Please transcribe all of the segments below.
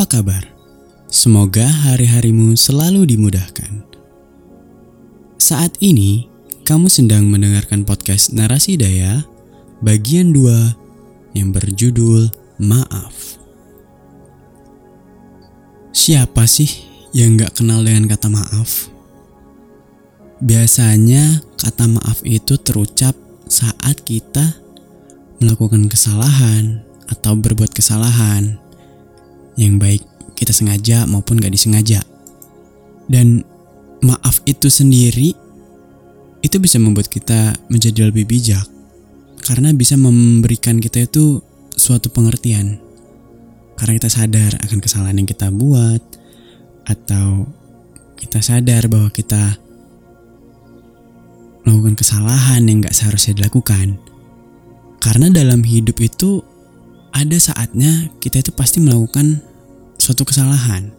Apa kabar? Semoga hari-harimu selalu dimudahkan. Saat ini, kamu sedang mendengarkan podcast Narasi Daya bagian 2 yang berjudul Maaf. Siapa sih yang gak kenal dengan kata maaf? Biasanya kata maaf itu terucap saat kita melakukan kesalahan atau berbuat kesalahan yang baik kita sengaja maupun gak disengaja. Dan maaf itu sendiri itu bisa membuat kita menjadi lebih bijak karena bisa memberikan kita itu suatu pengertian. Karena kita sadar akan kesalahan yang kita buat atau kita sadar bahwa kita melakukan kesalahan yang gak seharusnya dilakukan. Karena dalam hidup itu ada saatnya kita itu pasti melakukan suatu kesalahan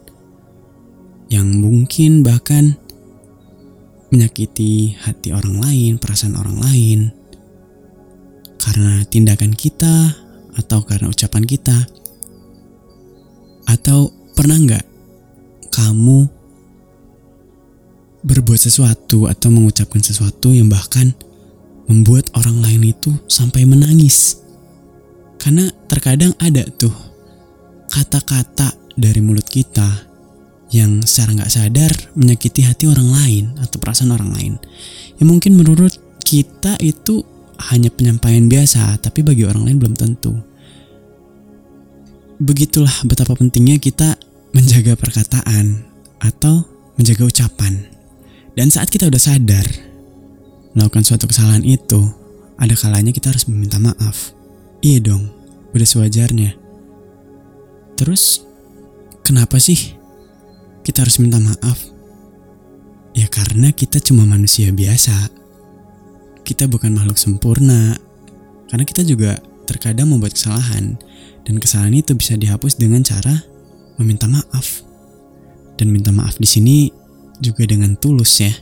yang mungkin bahkan menyakiti hati orang lain, perasaan orang lain, karena tindakan kita atau karena ucapan kita, atau pernah nggak kamu berbuat sesuatu atau mengucapkan sesuatu yang bahkan membuat orang lain itu sampai menangis? Karena terkadang ada tuh kata-kata dari mulut kita yang secara nggak sadar menyakiti hati orang lain atau perasaan orang lain. Yang mungkin menurut kita itu hanya penyampaian biasa, tapi bagi orang lain belum tentu. Begitulah betapa pentingnya kita menjaga perkataan atau menjaga ucapan. Dan saat kita udah sadar melakukan suatu kesalahan itu, ada kalanya kita harus meminta maaf. Iya dong, udah sewajarnya. Terus Kenapa sih kita harus minta maaf? Ya karena kita cuma manusia biasa. Kita bukan makhluk sempurna. Karena kita juga terkadang membuat kesalahan dan kesalahan itu bisa dihapus dengan cara meminta maaf. Dan minta maaf di sini juga dengan tulus ya.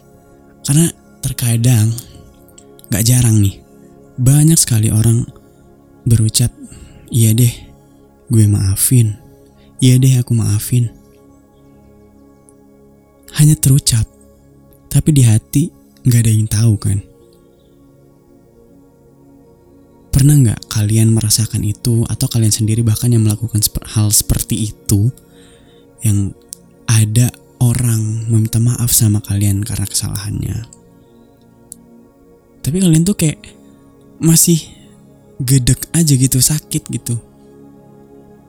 Karena terkadang gak jarang nih banyak sekali orang berucap iya deh gue maafin Iya deh aku maafin. Hanya terucap, tapi di hati gak ada yang tahu kan. Pernah nggak kalian merasakan itu atau kalian sendiri bahkan yang melakukan hal seperti itu yang ada orang meminta maaf sama kalian karena kesalahannya. Tapi kalian tuh kayak masih gedek aja gitu, sakit gitu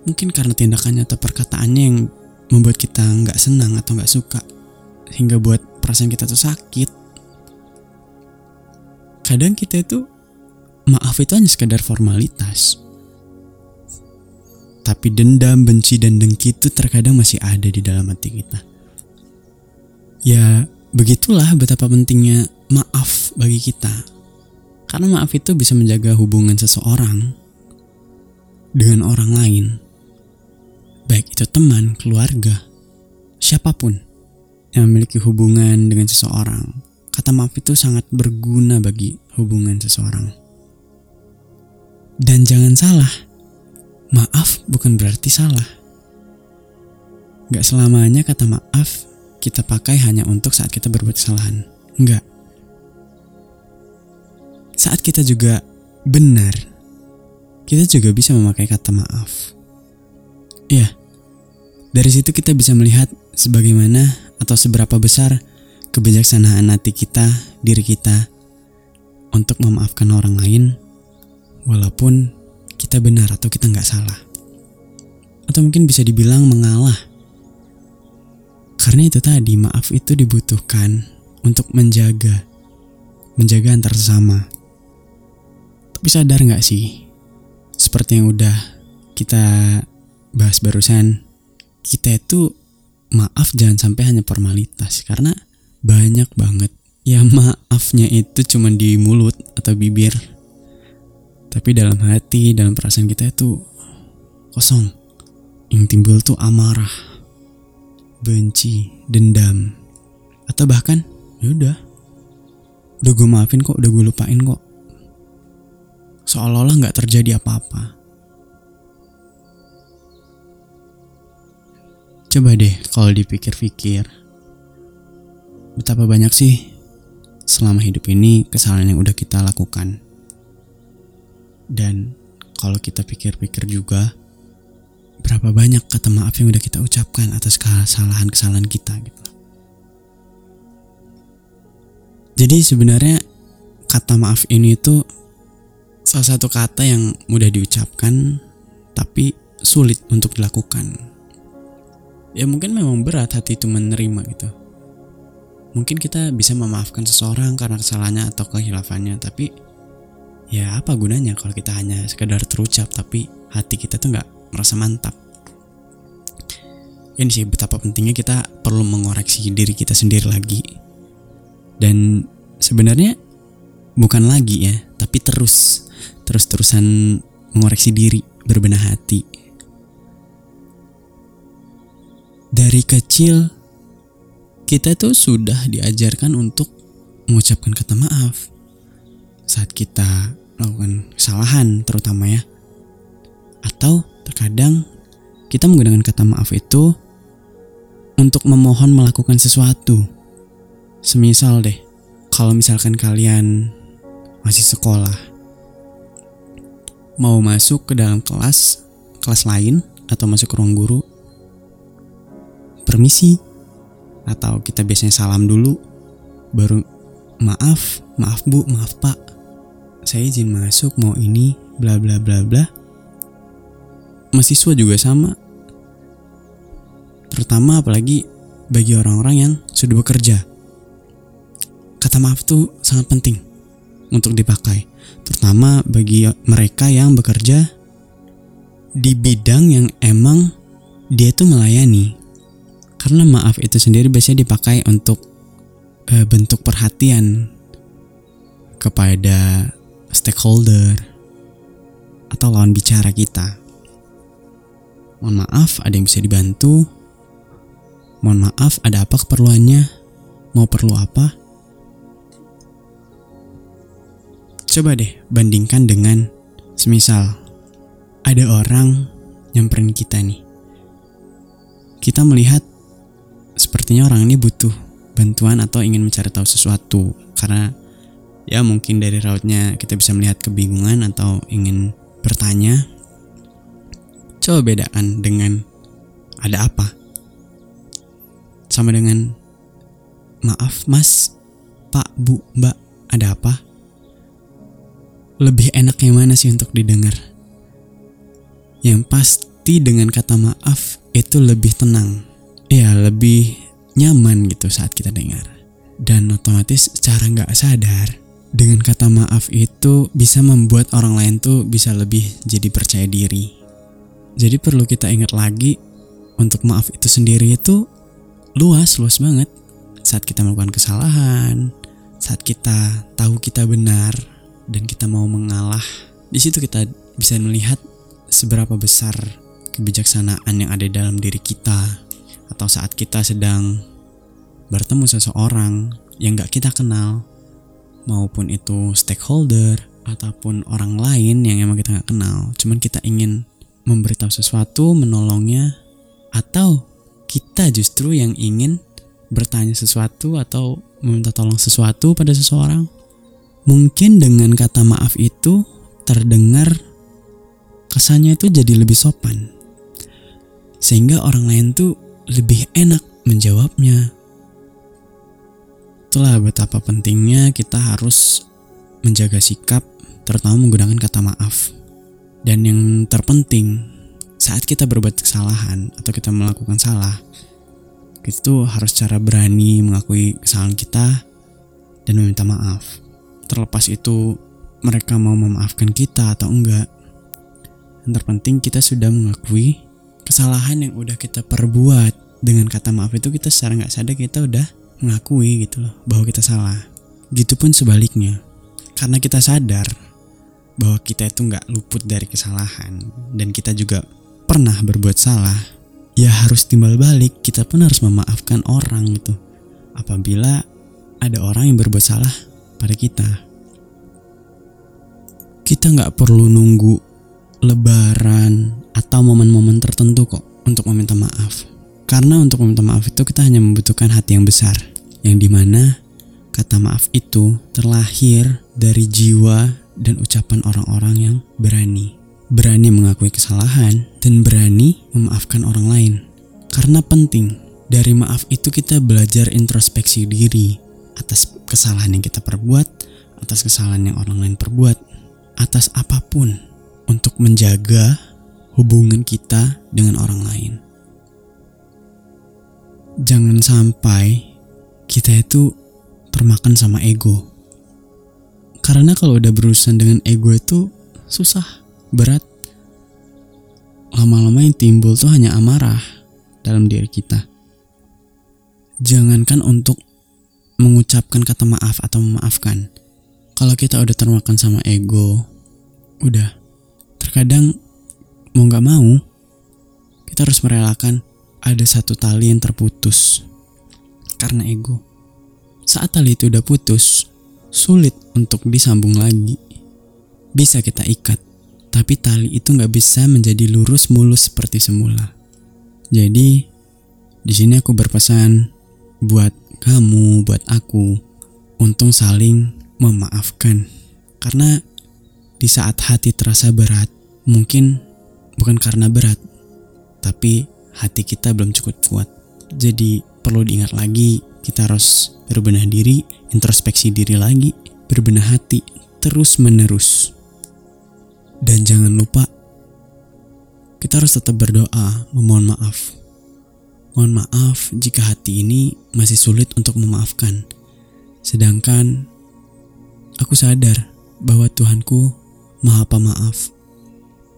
Mungkin karena tindakannya atau perkataannya yang membuat kita nggak senang atau nggak suka hingga buat perasaan kita tuh sakit. Kadang kita itu maaf itu hanya sekadar formalitas. Tapi dendam, benci, dan dengki itu terkadang masih ada di dalam hati kita. Ya, begitulah betapa pentingnya maaf bagi kita. Karena maaf itu bisa menjaga hubungan seseorang dengan orang lain baik itu teman, keluarga, siapa pun yang memiliki hubungan dengan seseorang. Kata maaf itu sangat berguna bagi hubungan seseorang. Dan jangan salah, maaf bukan berarti salah. Gak selamanya kata maaf kita pakai hanya untuk saat kita berbuat kesalahan. Enggak. Saat kita juga benar, kita juga bisa memakai kata maaf. Ya, dari situ kita bisa melihat sebagaimana atau seberapa besar kebijaksanaan hati kita, diri kita untuk memaafkan orang lain walaupun kita benar atau kita nggak salah. Atau mungkin bisa dibilang mengalah. Karena itu tadi maaf itu dibutuhkan untuk menjaga, menjaga antar sesama. Tapi sadar nggak sih, seperti yang udah kita bahas barusan, kita itu maaf jangan sampai hanya formalitas karena banyak banget. Ya maafnya itu cuma di mulut atau bibir. Tapi dalam hati dalam perasaan kita itu kosong. Yang timbul tuh amarah benci dendam atau bahkan ya udah udah gue maafin kok udah gue lupain kok. Seolah-olah nggak terjadi apa-apa Coba deh kalau dipikir-pikir, betapa banyak sih selama hidup ini kesalahan yang udah kita lakukan. Dan kalau kita pikir-pikir juga, berapa banyak kata maaf yang udah kita ucapkan atas kesalahan-kesalahan kita gitu. Jadi sebenarnya kata maaf ini itu salah satu kata yang mudah diucapkan tapi sulit untuk dilakukan ya mungkin memang berat hati itu menerima gitu. Mungkin kita bisa memaafkan seseorang karena kesalahannya atau kehilafannya tapi ya apa gunanya kalau kita hanya sekedar terucap tapi hati kita tuh nggak merasa mantap? Ini sih betapa pentingnya kita perlu mengoreksi diri kita sendiri lagi. Dan sebenarnya bukan lagi ya tapi terus terus terusan mengoreksi diri berbenah hati dari kecil kita tuh sudah diajarkan untuk mengucapkan kata maaf. Saat kita melakukan kesalahan terutama ya. Atau terkadang kita menggunakan kata maaf itu untuk memohon melakukan sesuatu. Semisal deh kalau misalkan kalian masih sekolah mau masuk ke dalam kelas kelas lain atau masuk ke ruang guru permisi. Atau kita biasanya salam dulu. Baru maaf maaf bu maaf pak. Saya izin masuk mau ini bla bla bla bla. Mahasiswa juga sama. Terutama apalagi bagi orang-orang yang sudah bekerja. Kata maaf tuh sangat penting untuk dipakai. Terutama bagi mereka yang bekerja di bidang yang emang dia tuh melayani karena maaf itu sendiri biasanya dipakai untuk uh, bentuk perhatian kepada stakeholder atau lawan bicara kita. Mohon maaf, ada yang bisa dibantu. Mohon maaf, ada apa keperluannya? Mau perlu apa? Coba deh bandingkan dengan semisal ada orang nyamperin kita nih. Kita melihat sepertinya orang ini butuh bantuan atau ingin mencari tahu sesuatu. Karena ya mungkin dari rautnya kita bisa melihat kebingungan atau ingin bertanya. Coba bedaan dengan ada apa. Sama dengan maaf mas. Pak bu mbak ada apa? Lebih enak yang mana sih untuk didengar? Yang pasti dengan kata maaf itu lebih tenang ya lebih nyaman gitu saat kita dengar. Dan otomatis secara nggak sadar dengan kata maaf itu bisa membuat orang lain tuh bisa lebih jadi percaya diri. Jadi perlu kita ingat lagi untuk maaf itu sendiri itu luas luas banget. Saat kita melakukan kesalahan saat kita tahu kita benar dan kita mau mengalah di situ kita bisa melihat seberapa besar kebijaksanaan yang ada dalam diri kita atau saat kita sedang bertemu seseorang yang gak kita kenal maupun itu stakeholder ataupun orang lain yang emang kita gak kenal. Cuman kita ingin memberitahu sesuatu menolongnya atau kita justru yang ingin bertanya sesuatu atau meminta tolong sesuatu pada seseorang. Mungkin dengan kata maaf itu terdengar kesannya itu jadi lebih sopan. Sehingga orang lain tuh lebih enak menjawabnya. Itulah betapa pentingnya kita harus menjaga sikap, terutama menggunakan kata maaf. Dan yang terpenting, saat kita berbuat kesalahan atau kita melakukan salah, kita harus cara berani mengakui kesalahan kita dan meminta maaf. Terlepas itu mereka mau memaafkan kita atau enggak. Yang terpenting kita sudah mengakui kesalahan yang udah kita perbuat dengan kata maaf itu kita secara nggak sadar kita udah mengakui gitu loh bahwa kita salah. Gitu pun sebaliknya, karena kita sadar bahwa kita itu nggak luput dari kesalahan dan kita juga pernah berbuat salah, ya harus timbal balik kita pun harus memaafkan orang gitu. Apabila ada orang yang berbuat salah pada kita, kita nggak perlu nunggu lebaran atau momen-momen tertentu kok untuk meminta maaf. Karena untuk meminta maaf itu kita hanya membutuhkan hati yang besar, yang di mana kata maaf itu terlahir dari jiwa dan ucapan orang-orang yang berani. Berani mengakui kesalahan dan berani memaafkan orang lain. Karena penting, dari maaf itu kita belajar introspeksi diri atas kesalahan yang kita perbuat, atas kesalahan yang orang lain perbuat, atas apa pun untuk menjaga hubungan kita dengan orang lain jangan sampai kita itu termakan sama ego. Karena kalau udah berurusan dengan ego itu susah, berat. Lama-lama yang timbul tuh hanya amarah dalam diri kita. Jangankan untuk mengucapkan kata maaf atau memaafkan. Kalau kita udah termakan sama ego, udah. Terkadang mau gak mau, kita harus merelakan ada satu tali yang terputus karena ego. Saat tali itu udah putus, sulit untuk disambung lagi. Bisa kita ikat, tapi tali itu nggak bisa menjadi lurus mulus seperti semula. Jadi, di sini aku berpesan buat kamu, buat aku, untuk saling memaafkan. Karena di saat hati terasa berat, mungkin bukan karena berat, tapi hati kita belum cukup kuat. Jadi perlu diingat lagi, kita harus berbenah diri, introspeksi diri lagi, berbenah hati terus menerus. Dan jangan lupa, kita harus tetap berdoa, memohon maaf. Mohon maaf jika hati ini masih sulit untuk memaafkan. Sedangkan aku sadar bahwa Tuhanku Maha Pemaaf.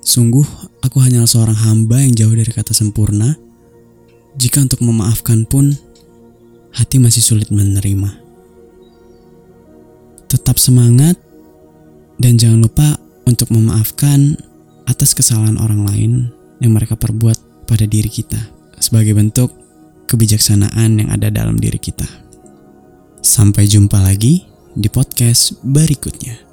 Sungguh, aku hanyalah seorang hamba yang jauh dari kata sempurna. Jika untuk memaafkan pun, hati masih sulit menerima. Tetap semangat, dan jangan lupa untuk memaafkan atas kesalahan orang lain yang mereka perbuat pada diri kita, sebagai bentuk kebijaksanaan yang ada dalam diri kita. Sampai jumpa lagi di podcast berikutnya.